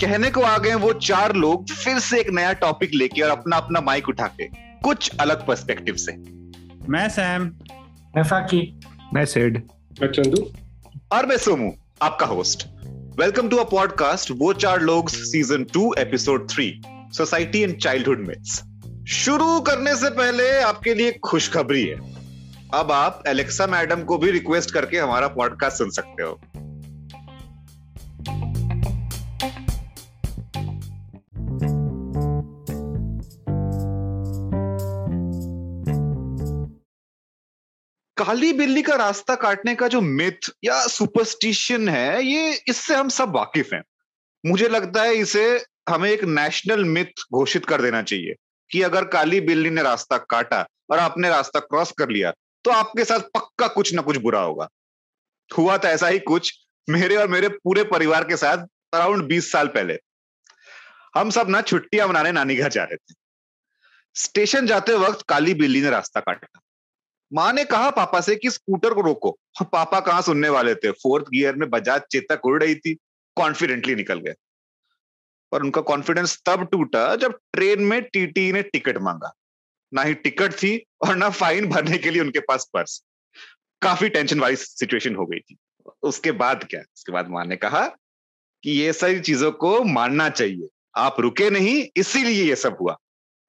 कहने को आ गए वो चार लोग फिर से एक नया टॉपिक लेके और अपना अपना माइक उठा के कुछ अलग पर्सपेक्टिव से। मैं सैम। मैं फाकी मैं सेड। मैं चंदू। और मैं सोमू आपका host welcome to a podcast वो चार लोग season two episode three society and childhood myths शुरू करने से पहले आपके लिए खुशखबरी है। अब आप एलेक्सा मैडम को भी रिक्वेस्ट करके हमारा पॉडकास्ट सुन सकते हो। काली बिल्ली का रास्ता काटने का जो मिथ या सुपरस्टिशन है, ये इससे हम सब वाकिफ हैं। मुझे लगता है इसे हमें एक नेशनल मिथ घोषित कर देना चाहिए कि अगर काली बिल्ली ने रास्ता काटा और आपने रास्ता क्रॉस कर लिया तो आपके साथ पक्का कुछ ना कुछ बुरा होगा। हुआ था ऐसा ही कुछ मेरे और मेरे पूरे परिवार के साथ अराउंड बीस साल पहले। हम सब ना छुट्टियाँ मनाने नानी घर जा रहे थे। स्टेशन जाते वक्त काली बिल्ली ने रास्ता काटा। माँ ने कहा पापा से कि स्कूटर को रोको। पापा कहाँ सुनने वाले थे? फोर्थ गियर में बजाज चेतक उड़ रही थी कॉन्फिडेंटली निकल गए। पर उनका कॉन्फिडेंस तब टूटा जब ट्रेन में टीटी ने टिकट मांगा। ना ही टिकट थी और ना फाइन भरने के लिए उनके पास पर्स। काफ़ी टेंशन वाली सिचुएशन हो गई थी। उसके बाद क्या? उसके बाद माँ ने कहा कि ये सारी चीज़ों को मानना चाहिए। आप रुके नहीं, इसीलिए ये सब हुआ।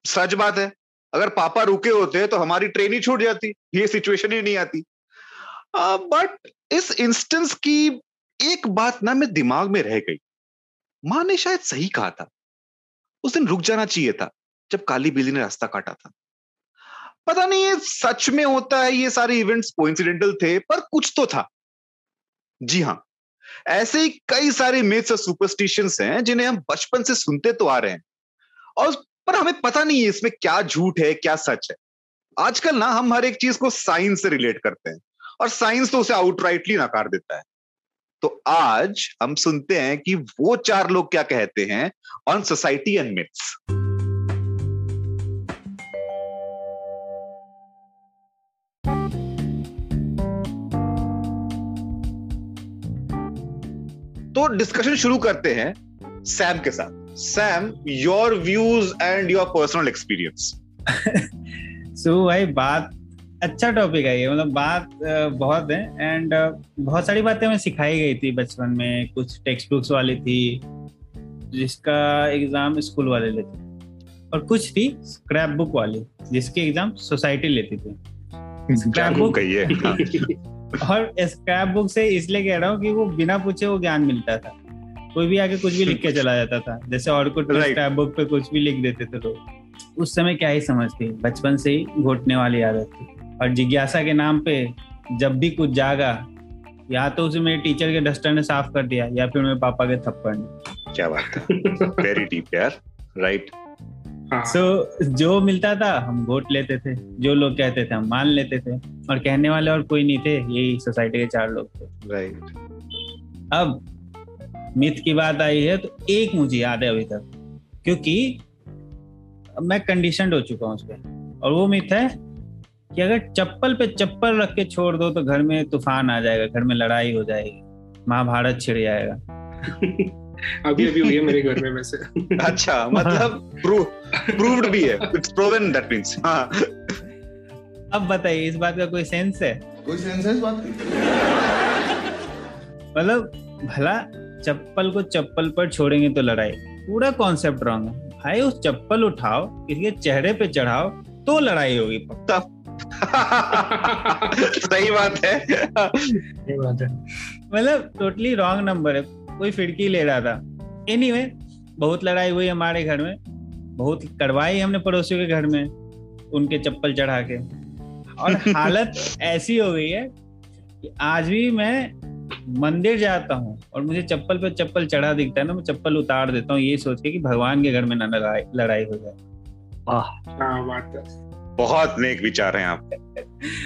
सच बात है। अगर पापा रुके होते तो हमारी ट्रेन ही छूट जाती, ये सिचुएशन ही नहीं आती। बट इस इंस्टेंस की एक बात ना मेरे दिमाग में रह गई। माँ ने शायद सही कहा था। उस दिन रुक जाना चाहिए था, जब काली बिल्ली ने रास्ता काटा था। पता नहीं ये सच में होता है, ये सारे इवेंट्स कोइंसिडेंटल थे, पर कुछ तो था। जी हाँ ऐसे ही कई सारे मिथ्स और सुपरस्टिशंस हैं, जिन्हें हम बचपन से सुनते तो आ रहे हैं। और पर हमें पता नहीं है इसमें क्या झूठ है, क्या सच है। आजकल ना हम हर एक चीज़ को साइंस से रिलेट करते हैं और साइंस तो उसे आउटराइटली नकार देता है। तो आज हम सुनते हैं कि वो चार लोग क्या कहते हैं ऑन सोसाइटी एंड मिथ्स तो डिस्कशन शुरू करते हैं सैम के साथ। Sam your views and your personal experience so भाई बात अच्छा टॉपिक है ये मतलब बात बहुत है एंड बहुत सारी बातें हमें सिखाई गई थी बचपन में कुछ टेक्स्ट बुक्स वाली थी जिसका एग्ज़ाम स्कूल वाले लेते और कुछ थी स्क्रैप बुक वाली जिसके एग्ज़ाम सोसाइटी लेती थी। स्क्रैप बुक कहिए और स्क्रैप बुक से इसलिए कह रहा हूँ कि वो बिना पूछे वो ज्ञान मिलता था। कोई भी आके कुछ भी लिख के चला जाता था। जैसे और कुछ स्क्रैप बुक पे कुछ भी लिख देते थे लोग। उस समय क्या ही समझ थी बचपन से ही घोटने वाली आदत थी। और जिज्ञासा के नाम पे जब भी कुछ जागा या तो उसे मेरे टीचर के डस्टर ने साफ़ कर दिया या फिर मेरे पापा के थप्पड़ ने। क्या बात है। वेरी डीप यार। राइट सो जो मिलता था हम वोट लेते थे। जो लोग कहते थे हम मान लेते थे। और कहने वाले और कोई नहीं थे यही सोसाइटी के चार लोग थे। Right right. अब मिथ की बात आई है तो एक मुझे याद है अभी तक क्योंकि मैं कंडीशन हो चुका हूँ उस पर और वो मिथ है कि अगर चप्पल पे चप्पल रख के छोड़ दो तो घर में तूफ़ान आ जाएगा घर में लड़ाई हो जाएगी महाभारत छिड़ जाएगा। अभी अभी हुई है मेरे घर में वैसे। अच्छा मतलब प्रूव प्रूव्ड भी है इट्स प्रूवन दैट मींस हाँ। अब बताइए इस बात का कोई सेंस है? कोई सेंस है इस बात की? मतलब भला चप्पल को चप्पल पर छोड़ेंगे तो लड़ाई। पूरा कॉन्सेप्ट रॉन्ग है। भाई उस चप्पल उठाओ किसी के चेहरे पे चढ़ाओ तो लड़ाई होगी। तब सही बात है। ये बात है। मतलब टोटली रॉन्ग नंबर है। कोई फिड़की ले रहा था। एनीवे anyway, बहुत लड़ाई हुई हमारे घर में। बहुत कड़वाई हमने पड़ोसियों के घर में उनके चप्पल चढ़ा के। और हालत ऐसी हो गई है कि आज भी मैं मंदिर जाता हूँ और मुझे चप्पल पे चप्पल चढ़ा दिखता है ना मैं चप्पल उतार देता हूँ ये सोच के कि भगवान के घर में ना लड़ाई लड़ाई हो जाए। हाँ बहुत नेक विचार हैं आप।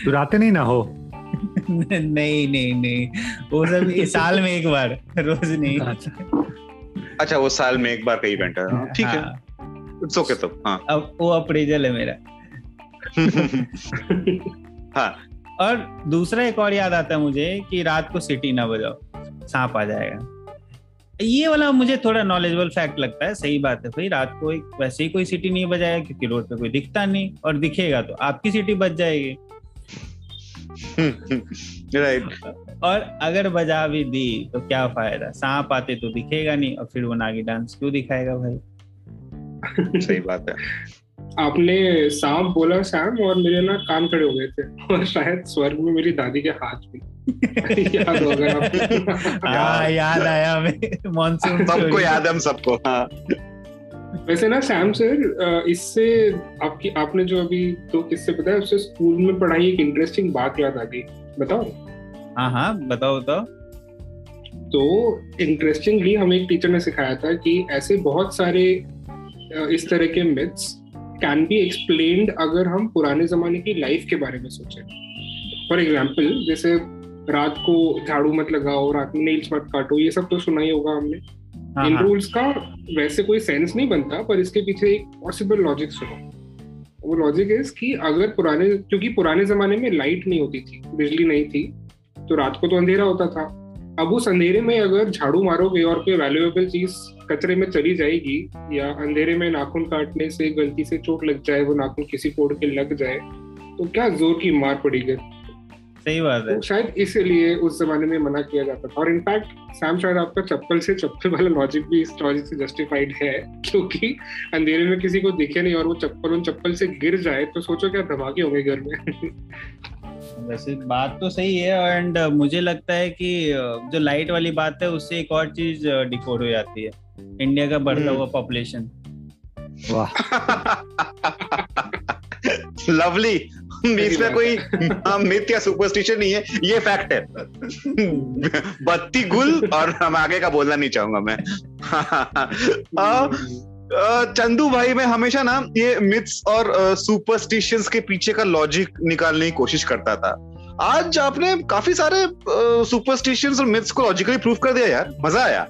चुराते नहीं ना हो? नहीं नहीं नहीं। वो सब इस साल में एक बार रोज नहीं। अच्छा। वो साल में एक बार का इवेंट है। हाँ, ठीक है। हाँ, इट्स ओके तो हाँ। अब वो अप्रेजल है मेरा। हाँ। और दूसरा एक और याद आता है मुझे कि रात को सिटी ना बजाओ सांप आ जाएगा। ये वाला मुझे थोड़ा नॉलेजेबल फैक्ट लगता है सही बात है भाई रात को एक वैसे ही कोई सिटी नहीं बजाएगा क्योंकि रोड पे कोई दिखता नहीं और दिखेगा तो आपकी सिटी बच जाएगी। राइट और अगर बजा भी दी तो क्या फ़ायदा सांप आते तो दिखेगा नहीं और फिर वो नागी डांस क्यों दिखाएगा भाई? सही बात है। आपने सांप बोला सैम और मेरे ना कान खड़े हो गए थे। और शायद स्वर्ग में मेरी दादी के हाथ भी याद हो आपको हाँ याद आया हमें। मानसून सबको याद है हम सबको। हाँ। वैसे ना सैम सर इससे आपकी आपने जो अभी दो किस्से बताया उससे स्कूल में पढ़ाई एक इंटरेस्टिंग बात याद आ गई। बताओ। हाँ हाँ बताओ बताओ। तो इंटरेस्टिंगली हमें एक टीचर ने सिखाया था कि ऐसे बहुत सारे इस तरह के मिथ्स कैन बी एक्सप्लेन्ड अगर हम पुराने जमाने की लाइफ के बारे में सोचें। फॉर एग्ज़ाम्पल जैसे रात को झाड़ू मत लगाओ रात में नेल्स मत काटो ये सब तो सुना ही होगा हमने। हाँ इन हाँ। रूल्स का वैसे कोई सेंस नहीं बनता पर इसके पीछे एक पॉसिबल लॉजिक सुनो। वो लॉजिक इज़ कि अगर पुराने क्योंकि पुराने जमाने में लाइट नहीं होती थी बिजली नहीं थी तो रात को तो अंधेरा होता था। अब उस अंधेरे में अगर झाड़ू मारोगे और कोई वैल्यूएबल चीज़ कचरे में चली जाएगी या अंधेरे में नाखून काटने से गलती से चोट लग जाए वो नाखून किसी कोड के लग जाए तो क्या ज़ोर की मार पड़ेगी? सही बात है। तो शायद इसीलिए उस जमाने में मना किया जाता था। और इनफैक्ट सैम शायद आपका चप्पल से चप्पल वाला लॉजिक भी इस लॉजिक से जस्टिफाइड है क्योंकि अंधेरे में किसी को दिखे नहीं और वो चप्पल उन चप्पल से गिर जाए तो सोचो क्या धमाके होंगे घर में। वैसे बात तो सही है एंड मुझे लगता है कि uh, जो लाइट वाली बात है उससे एक और चीज़ डिकोड हो जाती है इंडिया का बढ़ता हम्म। हुआ पॉपुलेशन वाह। लवली इसमें कोई मिथ या सुपरस्टिशन नहीं है ये फैक्ट है। बत्ती गुल और हम आगे का बोलना नहीं चाहूँगा मैं। आ, चंदू भाई मैं हमेशा ना ये मिथ्स और सुपरस्टिशंस के पीछे का लॉजिक निकालने की कोशिश करता था। आज आपने काफ़ी सारे सुपरस्टिशंस और मिथ्स को लॉजिकली प्रूव कर दिया यार। मज़ा आया।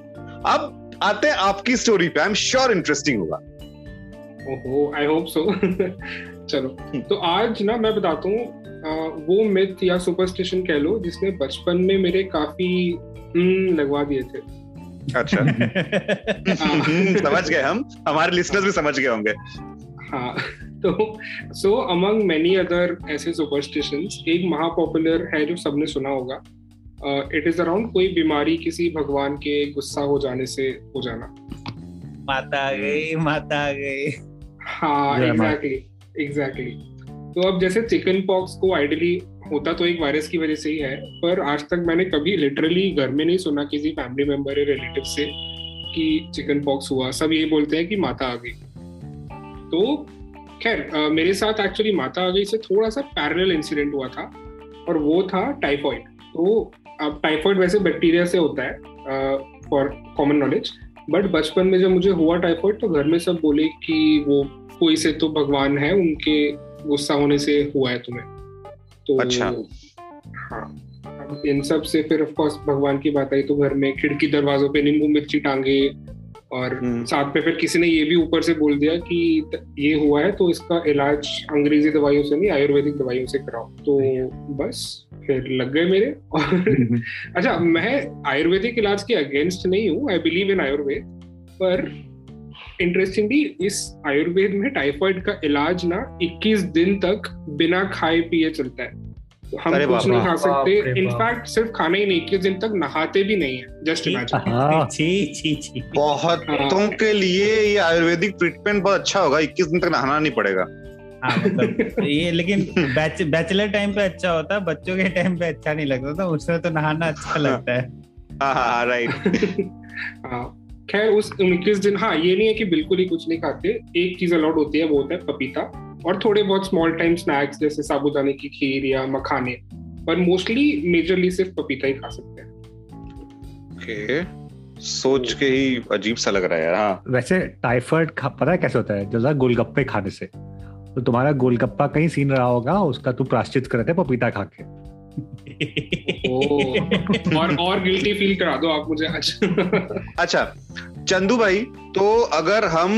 अब आते हैं आपकी स्टोरी पे। आई एम श्योर इंटरेस्टिंग होगा। ओहो आई होप सो चलो। तो आज ना मैं बताता हूँ वो मिथ या सुपरस्टिशन कह लो जिसने बचपन में मेरे काफ़ी हम्म, लगवा दिए थे। अच्छा। समझ गए हम। हमारे लिसनर्स भी समझ गए होंगे। हाँ तो सो अमंग मेनी अदर ऐसे सुपरस्टिशंस एक महा पॉपुलर है जो सबने सुना होगा। इट इज़ अराउंड कोई बीमारी किसी भगवान के गुस्सा हो जाने से हो जाना। माता आ गई माता आ गई। हाँ एग्जैक्टली एग्जैक्टली तो अब जैसे चिकन पॉक्स को आइडली होता तो एक वायरस की वजह से ही है, पर आज तक मैंने कभी लिटरली घर में नहीं सुना किसी फैमिली मेंबर या रिलेटिव से कि चिकन पॉक्स हुआ। सब ये बोलते हैं कि माता आ गई। तो खैर मेरे साथ एक्चुअली माता आ गई से थोड़ा सा पैरेलल इंसिडेंट हुआ था, और वो था टाइफॉइड तो अब टाइफॉइड वैसे बैक्टीरिया से होता है फॉर कॉमन नॉलेज बट बचपन में जब मुझे हुआ टाइफॉइड तो घर में सब बोले कि वो कोई से तो भगवान है, उनके गुस्सा होने से हुआ है तुम्हें। तो अच्छा। हाँ अब इन सबसे फिर ऑफ़ कोर्स भगवान की बात आई तो घर में खिड़की दरवाजों पे नींबू मिर्ची टांगे और हम्म। साथ में फिर किसी ने ये भी ऊपर से बोल दिया कि ये हुआ है तो इसका इलाज अंग्रेज़ी दवाइयों से नहीं आयुर्वेदिक दवाइयों से कराओ तो बस फिर लग गए मेरे और अच्छा मैं आयुर्वेदिक इलाज के अगेंस्ट नहीं हूँ आई बिलीव इन आयुर्वेद पर इंटरेस्टिंगली इस आयुर्वेद में टाइफाइड का इलाज ना 21 दिन तक बिना खाए पिए चलता है। तो हम कुछ नहीं खा सकते। इनफैक्ट सिर्फ़ खाना ही नहीं इक्कीस दिन तक नहाते भी नहीं है। जस्ट इमेजिन हाँ। छी छी छी। बहुतों के लिए ये आयुर्वेदिक ट्रीटमेंट बहुत अच्छा होगा। 21 दिन तक नहाना नहीं पड़ेगा। हाँ मतलब ये लेकिन बैच, बैचलर टाइम पे अच्छा होता है बच्चों के टाइम पे अच्छा नहीं लगता था उसमें तो नहाना अच्छा लगता है। हाँ हाँ राइट हाँ। खैर उस इक्कीस दिन हाँ ये नहीं है कि बिल्कुल ही कुछ नहीं खाते। एक चीज़ अलाउड होती है वो होता है पपीता और थोड़े बहुत स्मॉल टाइम स्नैक्स जैसे साबुदाने की खीर या मखाने। पर मोस्टली मेजरली सिर्फ़ पपीता ही खा सकते हैं। ओके सोच के ही अजीब सा लग रहा है हाँ। वैसे टाइफाइड पता है कैसे होता है? जैसा गोलगप्पे खाने से तो तुम्हारा गोलगप्पा कहीं सीन रहा होगा उसका तू प्राश्चित कर रहे थे पपीता खा के। और और गिल्टी फील करा दो आप मुझे आज। अच्छा चंदू भाई तो अगर हम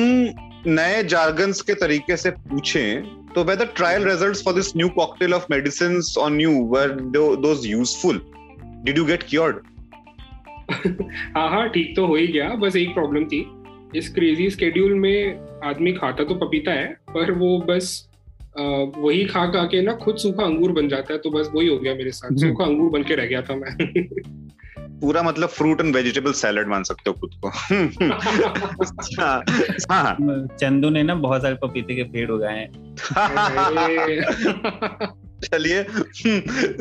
नए जार्गन्स के तरीके से पूछें तो the trial results for this new cocktail of medicines on you were those useful? Did you get cured? हाँ हाँ ठीक तो हो ही गया बस एक प्रॉब्लम थी। इस क्रेजी स्केड्यूल में आदमी खाता तो पपीता है पर वो बस वही खा खा के ना खुद सूखा अंगूर बन जाता है तो बस वही हो गया मेरे साथ। हम्म। सूखा अंगूर बन के रह गया था मैं। पूरा मतलब फ्रूट एंड वेजिटेबल सैलड मान सकते हो खुद को। हाँ, हाँ। चंदू ने ना बहुत सारे पपीते के पेड़ उगाए हैं। चलिए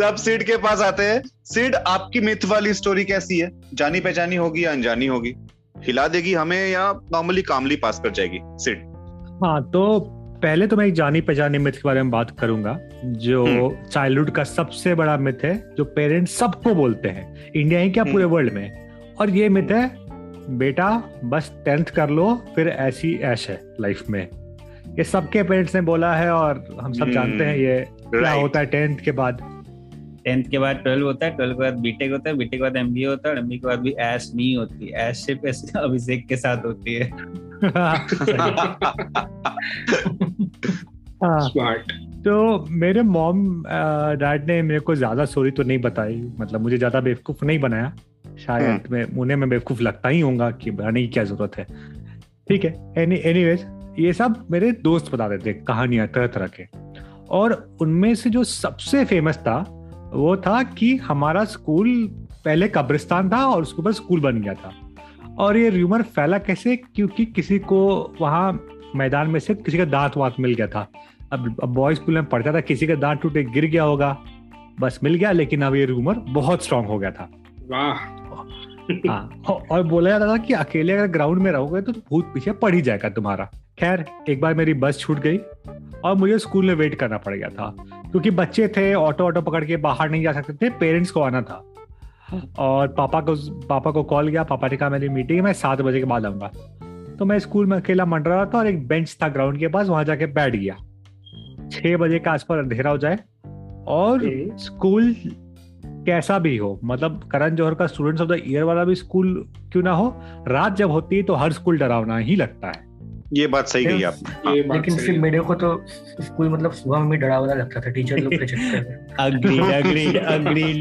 अब सीड के पास आते हैं। सीड आपकी मिथ वाली स्टोरी कैसी है? जानी पहचानी होगी या अनजानी होगी? हिला देगी हमें या नॉर्मली कामली पास कर जाएगी? सीड। हाँ तो पहले तो मैं एक जानी पहचानी मिथ के बारे में बात करूँगा जो हम्म। चाइल्डहुड का सबसे बड़ा मिथ है जो पेरेंट्स सबको बोलते हैं इंडिया ही क्या पूरे हम्म। वर्ल्ड में और ये मिथ है बेटा बस टेंथ कर लो फिर ऐसी ऐश है लाइफ में ये सबके पेरेंट्स ने बोला है और हम सब हम्म। जानते हैं ये क्या होता है टेंथ के बाद टेंथ के बाद ट्वेल्व होता है ट्वेल्व के बाद बीटेक होता है बीटेक के बाद एमबीए होता है और एमबीए के बाद भी ऐश नहीं होती ऐश सिर्फ़ ऐसे अभिषेक के साथ होती है। हाँ। स्मार्ट तो मेरे मॉम डैड ने मेरे को ज़्यादा स्टोरी तो नहीं बताई। मतलब मुझे ज़्यादा बेवकूफ़ नहीं बनाया। शायद मैं उन्हें मैं बेवकूफ़ लगता ही होगा कि बनाने की क्या ज़रूरत है। ठीक है एनी एनीवेज ये सब मेरे दोस्त बताते थे कहानियाँ तरह तरह के। और उनमें से जो सबसे फ़ेमस था वो था कि हमारा स्कूल पहले कब्रिस्तान था और उसके ऊपर स्कूल बन गया था। और ये र्यूमर फैला कैसे? क्योंकि किसी को वहाँ मैदान में से किसी का दांत वात मिल गया था। अब अब बॉय स्कूल में पढ़ता था, किसी का दांत टूटे गिर गया होगा। बस मिल गया, लेकिन अब ये रूमर बहुत स्ट्रांग हो गया था। वाह। हाँ। और बोला जाता था कि अकेले अगर ग्राउंड में रहोगे तो भूत पीछे पड़ ही जाएगा तुम्हारा। खैर एक बार मेरी बस छूट गई और मुझे स्कूल में वेट करना पड़ गया था। क्योंकि बच्चे थे ऑटो ऑटो पकड़ के बाहर नहीं जा सकते थे पेरेंट्स को आना था। और पापा को पापा को कॉल गया पापा ने कहा मेरी मीटिंग है मैं सात बजे के बाद आऊँगा। तो मैं स्कूल में अकेला मंड रहा था और एक बेंच था ग्राउंड के पास वहाँ जाके बैठ गया। छह बजे के आसपास अंधेरा हो जाए और। स्कूल कैसा भी हो मतलब करण जौहर का स्टूडेंट्स ऑफ़ द ईयर वाला भी स्कूल क्यों ना हो रात जब होती है तो हर स्कूल डरावना ही लगता है। ये बात सही कही आप लेकिन सही फिर मेरे को तो स्कूल मतलब सुबह में भी डरावना लगता था टीचर लोग के चक्कर में। अग्री अग्री अग्री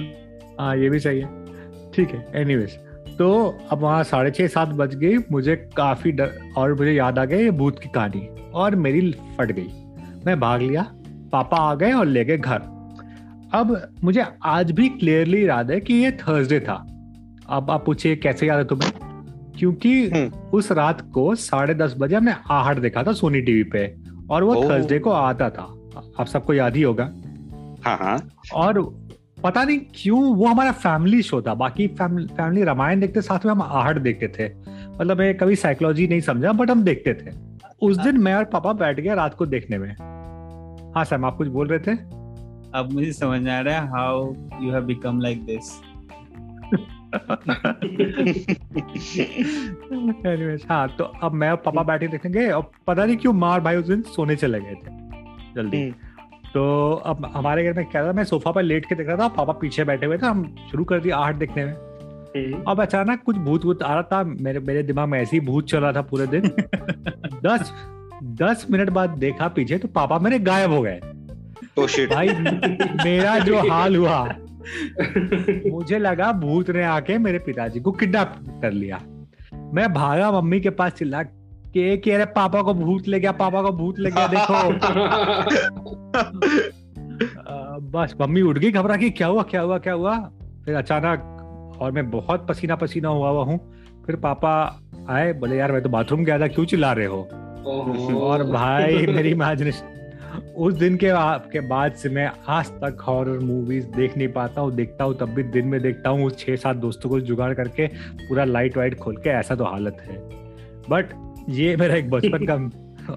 हाँ ये भी सही है। ठीक है एनीवेज तो अब वहाँ साढ़े छः सात बज गई मुझे काफ़ी डर और मुझे याद आ गया ये भूत की कहानी। और मेरी फट गई। मैं भाग लिया पापा आ गए और ले गए घर। अब मुझे आज भी क्लियरली याद है कि ये थर्सडे था। अब आप पूछिए कैसे याद है तुम्हें? क्योंकि हम्म। उस रात को साढ़े दस बजे हमने आहट देखा था सोनी टीवी पे और वो थर्सडे को आता था। आप सबको याद ही होगा। हाँ हाँ। और पता नहीं क्यों वो हमारा फैमिली शो था। बाकी फैमिली फैमिली रामायण देखते साथ में हम आहट देखते थे। मतलब मैं कभी साइकोलॉजी नहीं समझा बट हम देखते थे। उस दिन मैं और पापा बैठ गया रात को देखने में। हाँ सर आप कुछ बोल रहे थे? अब मुझे समझ में आ रहा है how you have become like this हाँ तो अब मैं और पापा बैठे देखने गए और पता नहीं क्यों मार भाई उस दिन सोने चले गए थे जल्दी। तो अब हमारे घर में क्या था मैं सोफा पर लेट के देख रहा था पापा पीछे बैठे हुए थे हम शुरू कर दिया आहट देखने में। हम्म। अब अचानक कुछ भूत भूत आ रहा था मेरे मेरे दिमाग में ऐसे ही भूत चल रहा था पूरे दिन। दस दस मिनट बाद देखा पीछे तो पापा मेरे गायब हो गए। तो शिट भाई मेरा जो हाल हुआ मुझे लगा भूत ने आके मेरे पिताजी को किडनैप कर लिया। मैं भागा मम्मी के पास चिल्ला के कि अरे पापा को भूत ले गया पापा को भूत ले गया देखो। बस मम्मी उठ गई घबरा के क्या हुआ क्या हुआ क्या हुआ? फिर अचानक और मैं बहुत पसीना पसीना हुआ हुआ हूँ। फिर पापा आए बोले यार मैं तो बाथरूम गया था क्यों चिल्ला रहे हो? और भाई मेरी इमेजिनेशन उस दिन के आ- के बाद से मैं आज तक हॉरर मूवीज़ देख नहीं पाता हूँ देखता हूँ तब भी दिन में देखता हूँ छह सात दोस्तों को जुगाड़ करके पूरा लाइट वाइट खोल के ऐसा तो हालत है। बट ये मेरा एक बचपन का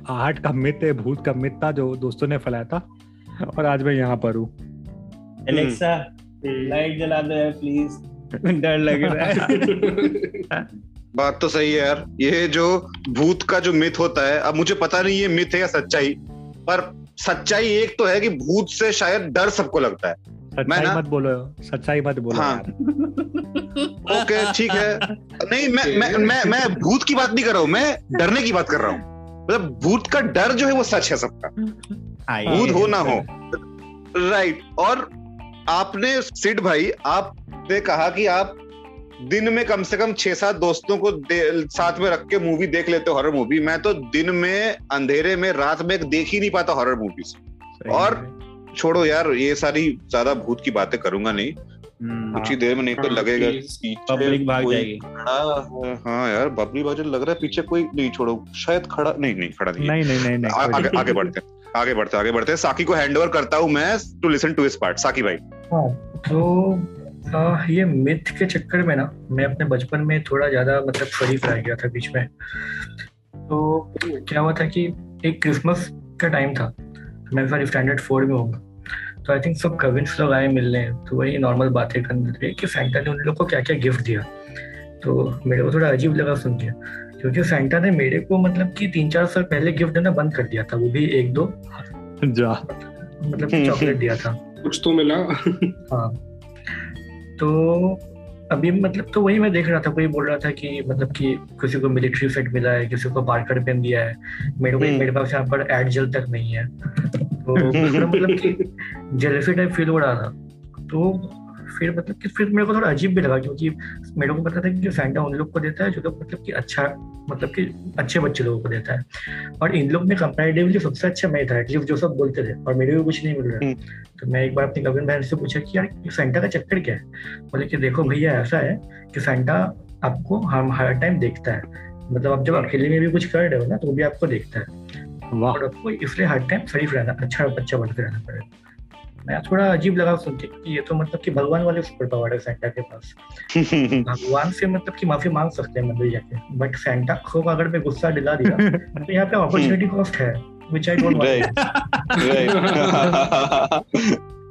आहट का मिथ है भूत का मिथ था जो दोस्तों ने फैलाया था और आज मैं यहाँ पर हूँ। एलेक्सा हम्म। लाइट जला दो यार प्लीज़ डर लग रहा है। बात तो सही है यार। ये जो भूत का जो मिथ होता है अब मुझे पता नहीं ये मिथ है या सच्चाई पर सच्चाई एक तो है कि भूत से शायद डर सबको लगता है। सच्चाई ना- मत बोलो सच्चाई मत बोलो हाँ। ओके ठीक है। नहीं मैं मैं मैं मैं भूत की बात नहीं कर रहा हूँ मैं डरने की बात कर रहा हूँ। मतलब भूत का डर जो है वो सच है सबका। हाँ, भूत हो ना हो। राइट और आपने सिड भाई आपने कहा कि आप दिन में कम से कम छह सात दोस्तों को साथ में रख के मूवी देख लेते हो हॉरर मूवी मैं तो दिन में अंधेरे में रात में देख ही नहीं पाता हॉरर मूवीज़ और छोड़ो यार ये सारी ज़्यादा भूत की बातें करूँगा नहीं। हम्म, कुछ ही देर में नहीं तो हाँ, लगेगा। पब्लिक भाग जाएगी। हाँ यार बबली बाजू लग रहा है पीछे कोई नहीं छोड़ो। शायद खड़ा नहीं नहीं खड़ा नहीं नहीं नहीं नहीं नहीं आगे आगे बढ़ते आगे बढ़ते आगे बढ़ते साकी को हैंड ओवर करता हूँ मैं to listen to his part Saki भाई। हाँ तो आ, ये मिथ के चक्कर में ना मैं अपने बचपन में थोड़ा ज़्यादा मतलब शरीफ रह गया था बीच में। तो क्या हुआ था कि एक क्रिसमस का टाइम था। मैं सारी स्टैंडर्ड फोर में होगा। तो आई थिंक सब कविन्स लोग आए मिलने तो वही नॉर्मल बातें करने थे कि फैंटा ने उन लोग को क्या क्या गिफ्ट दिया। तो मेरे को थोड़ा अजीब लगा सुन के क्योंकि फैंटा ने मेरे को मतलब कि तीन चार साल पहले गिफ्ट देना बंद कर दिया था। वो भी एक दो जा। मतलब चॉकलेट दिया था। कुछ तो मिला। हाँ। तो अभी मतलब तो वही मैं देख रहा था कोई बोल रहा था कि मतलब कि किसी को मिलिट्री सेट मिला है किसी को पार्कर पेन दिया है। मेरे को हम्म। मेरे पास यहाँ पर एड जेल तक नहीं है। तो मतलब कि जेलफी टाइप फील हो रहा था। तो फिर मतलब कि फिर मेरे को थोड़ा अजीब भी लगा क्योंकि मेरे को पता था कि फैंटा उन लोग को देता है जो लोग मतलब कि अच्छा मतलब कि अच्छे बच्चे लोगों को देता है। और इन लोग में कंपेरेटिवली सबसे अच्छा मैं था एटलीस्ट जो सब बोलते थे और मेरे को कुछ नहीं मिल रहा। तो मैं एक बार अपनी कविन बहन से पूछा कि यार फैंटा का चक्कर क्या है? बोले कि देखो भैया ऐसा है कि फैंटा आपको हम हर टाइम देखता है। मतलब आप जब अकेले में भी कुछ कर रहे हो ना तो भी आपको देखता है। और आपको इसलिए हर टाइम शरीफ रहना अच्छा बच्चा बनकर रहना पड़ेगा। मैं थोड़ा अजीब लगा सुन के कि ये तो मतलब कि भगवान वाले सुपर पावर है फैंटा के पास। भगवान से मतलब कि माफ़ी मांग सकते हैं मंदिर जाके बट फैंटा को अगर मैं गुस्सा दिला दिया तो यहाँ पे अपॉर्चुनिटी कॉस्ट है विच आई डोंट Right.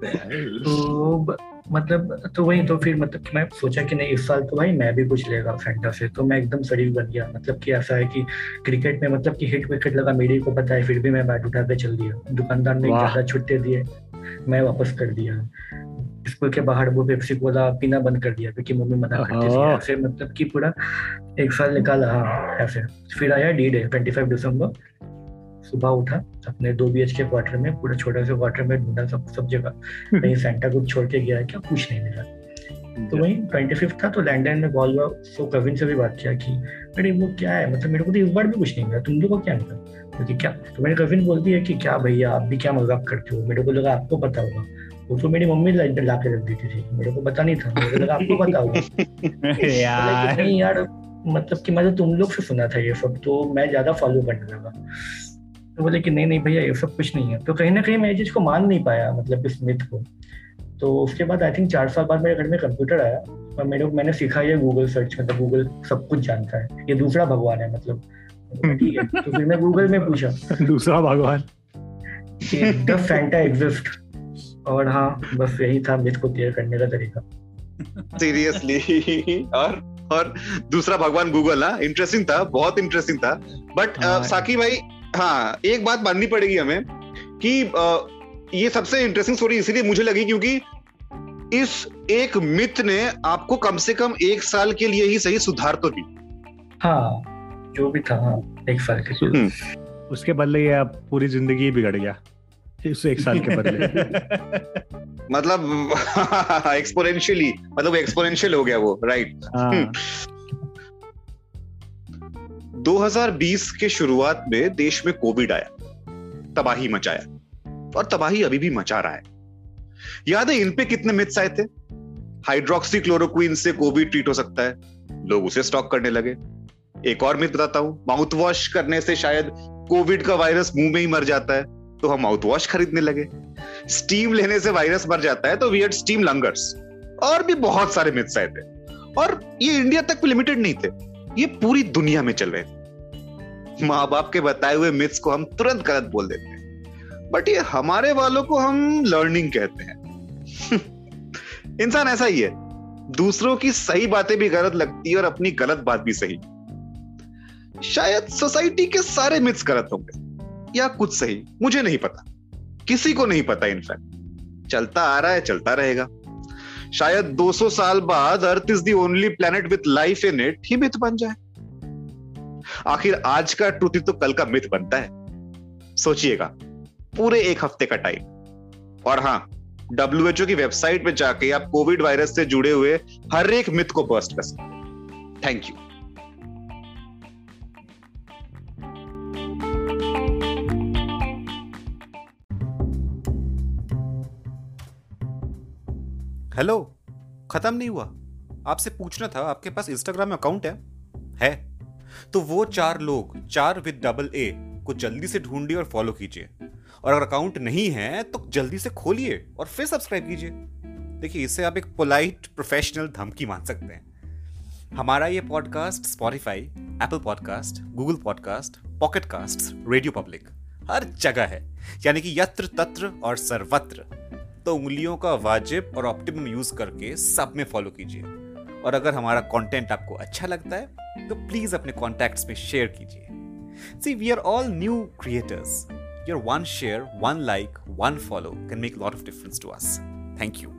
तो मतलब तो वही तो फिर मतलब कि मैं सोचा कि नहीं इस साल तो भाई मैं भी कुछ लेगा फैंटा से तो मैं एकदम शरीर बन गया। मतलब कि ऐसा है कि क्रिकेट में मतलब कि हिट विकेट लगा मेरे को पता है फिर भी मैं बैट उठा के चल दिया। दुकानदार ने ज़्यादा छुट्टे दिए। मैं वापस कर दिया। स्कूल के बाहर वो पेप्सी कोला पीना बंद कर दिया क्योंकि मम्मी मना करती थी। ऐसे मतलब कि पूरा एक साल निकाला हाँ ऐसे। फिर आया D day twenty five December सुबह उठा अपने दो बी एच के क्वार्टर में पूरा छोटा से क्वार्टर में ढूंढा सब सब जगह। कहीं सेंटा को छोड़ के गया है क्या? कुछ नहीं मिला। तो वही ट्वेंटी फिफ्थ था तो लैंडलाइन में कॉल हुआ सो कविन से भी बात किया कि अरे वो क्या है? मतलब मेरे को तो इस बार भी कुछ नहीं मिला। तुम लोग को क्या मिला? क्योंकि क्या? तो मेरी कविन बोलती है कि क्या भैया आप भी क्या मज़ाक करते हो? मेरे को लगा आपको पता होगा। वो तो मेरी मम्मी ला ला के रख देती थी मेरे को पता नहीं था मेरे को लगा आपको पता होगा। यार। नहीं यार मतलब कि मैं तो तुम लोग से सुना था ये सब तो मैं ज़्यादा फॉलो करने लगा। तो बोले कि नहीं नहीं भैया ये सब कुछ नहीं है। तो कहीं ना कहीं मैं ये चीज़ को मान नहीं पाया मतलब इस मिथ को। तो उसके बाद आई थिंक चार साल बाद मेरे घर में कंप्यूटर आया और मेरे मैंने सीखा ये गूगल सर्च मतलब गूगल सब कुछ जानता है। ये दूसरा भगवान है मतलब। ठीक है तो फिर मैं गूगल में पूछा। दूसरा भगवान। द फैंटा एग्जिस्ट और हाँ बस यही था मिथ को क्लियर करने का तरीका। सीरियसली और और दूसरा भगवान गूगल ना इंटरेस्टिंग था बहुत इंटरेस्टिंग था। बट हाँ। साकी भाई हाँ एक बात माननी पड़ेगी हमें कि ये सबसे इंटरेस्टिंग स्टोरी इसीलिए मुझे लगी क्योंकि इस एक मित्र ने आपको कम से कम एक साल के लिए ही सही सुधार तो दी हाँ जो भी था हाँ एक साल के लिए। हम्म, उसके बदले ये अब पूरी ज़िंदगी बिगड़ गया इस एक साल के बदले। मतलब एक्सपोनेंशियली मतलब एक्सपोनेंशियल हो गया वो राइट हाँ। 2020 के शुरुआत में देश में कोविड आया तबाही मचाया। और तबाही अभी भी मचा रहा है। याद है इन पे कितने मिथ्स आए थे? हाइड्रोक्सी क्लोरोक्वीन से कोविड ट्रीट हो सकता है। लोग उसे स्टॉक करने लगे। एक और मिथ बताता हूँ। माउथ वॉश करने से शायद कोविड का वायरस मुँह में ही मर जाता है तो हम माउथ वॉश खरीदने लगे। स्टीम लेने से वायरस मर जाता है तो वी स्टीम लंगर्स और भी बहुत सारे मिथ्स आए थे। और ये इंडिया तक लिमिटेड नहीं थे। ये पूरी दुनिया में चल रहे थे। माँ बाप के बताए हुए मिथ्स को हम तुरंत गलत बोल देते हैं। बट ये हमारे वालों को हम लर्निंग कहते हैं। इंसान ऐसा ही है। दूसरों की सही बातें भी गलत लगती है और अपनी गलत बात भी सही। शायद सोसाइटी के सारे मिथ्स गलत होंगे, या कुछ सही, मुझे नहीं पता। किसी को नहीं पता इनफैक्ट चलता आ रहा है, चलता रहेगा। शायद 200 साल बाद earth is the only planet with life in it he myth बन जाए। आखिर आज का ट्रुथ तो कल का मिथ बनता है। सोचिएगा। पूरे एक हफ़्ते का टाइम और हाँ डब्ल्यू की वेबसाइट पे जाके आप कोविड वायरस से जुड़े हुए हर एक मिथ को बर्स्ट कर सकते थैंक यू हेलो खत्म नहीं हुआ। आपसे पूछना था, आपके पास इंस्टाग्राम अकाउंट है? है। तो वो चार लोग, चार विद डबल ए को जल्दी से ढूंढिए और फॉलो कीजिए। और अगर अकाउंट नहीं है तो जल्दी से खोलिए और फिर सब्सक्राइब कीजिए। देखिए इससे आप एक पोलाइट प्रोफेशनल धमकी मान सकते हैं। हमारा ये podcast Spotify Apple podcast Google podcast pocket cast radio public हर जगह है। यानी कि यत्र तत्र और सर्वत्र। तो उंगलियों का वाजिब और ऑप्टिमम यूज़ करके सब में फॉलो कीजिए। और अगर हमारा कंटेंट आपको अच्छा लगता है तो प्लीज़ अपने कॉन्टैक्ट्स में शेयर कीजिए। See we are all new creators Your one share, one like, one follow can make a lot of difference to us. Thank you.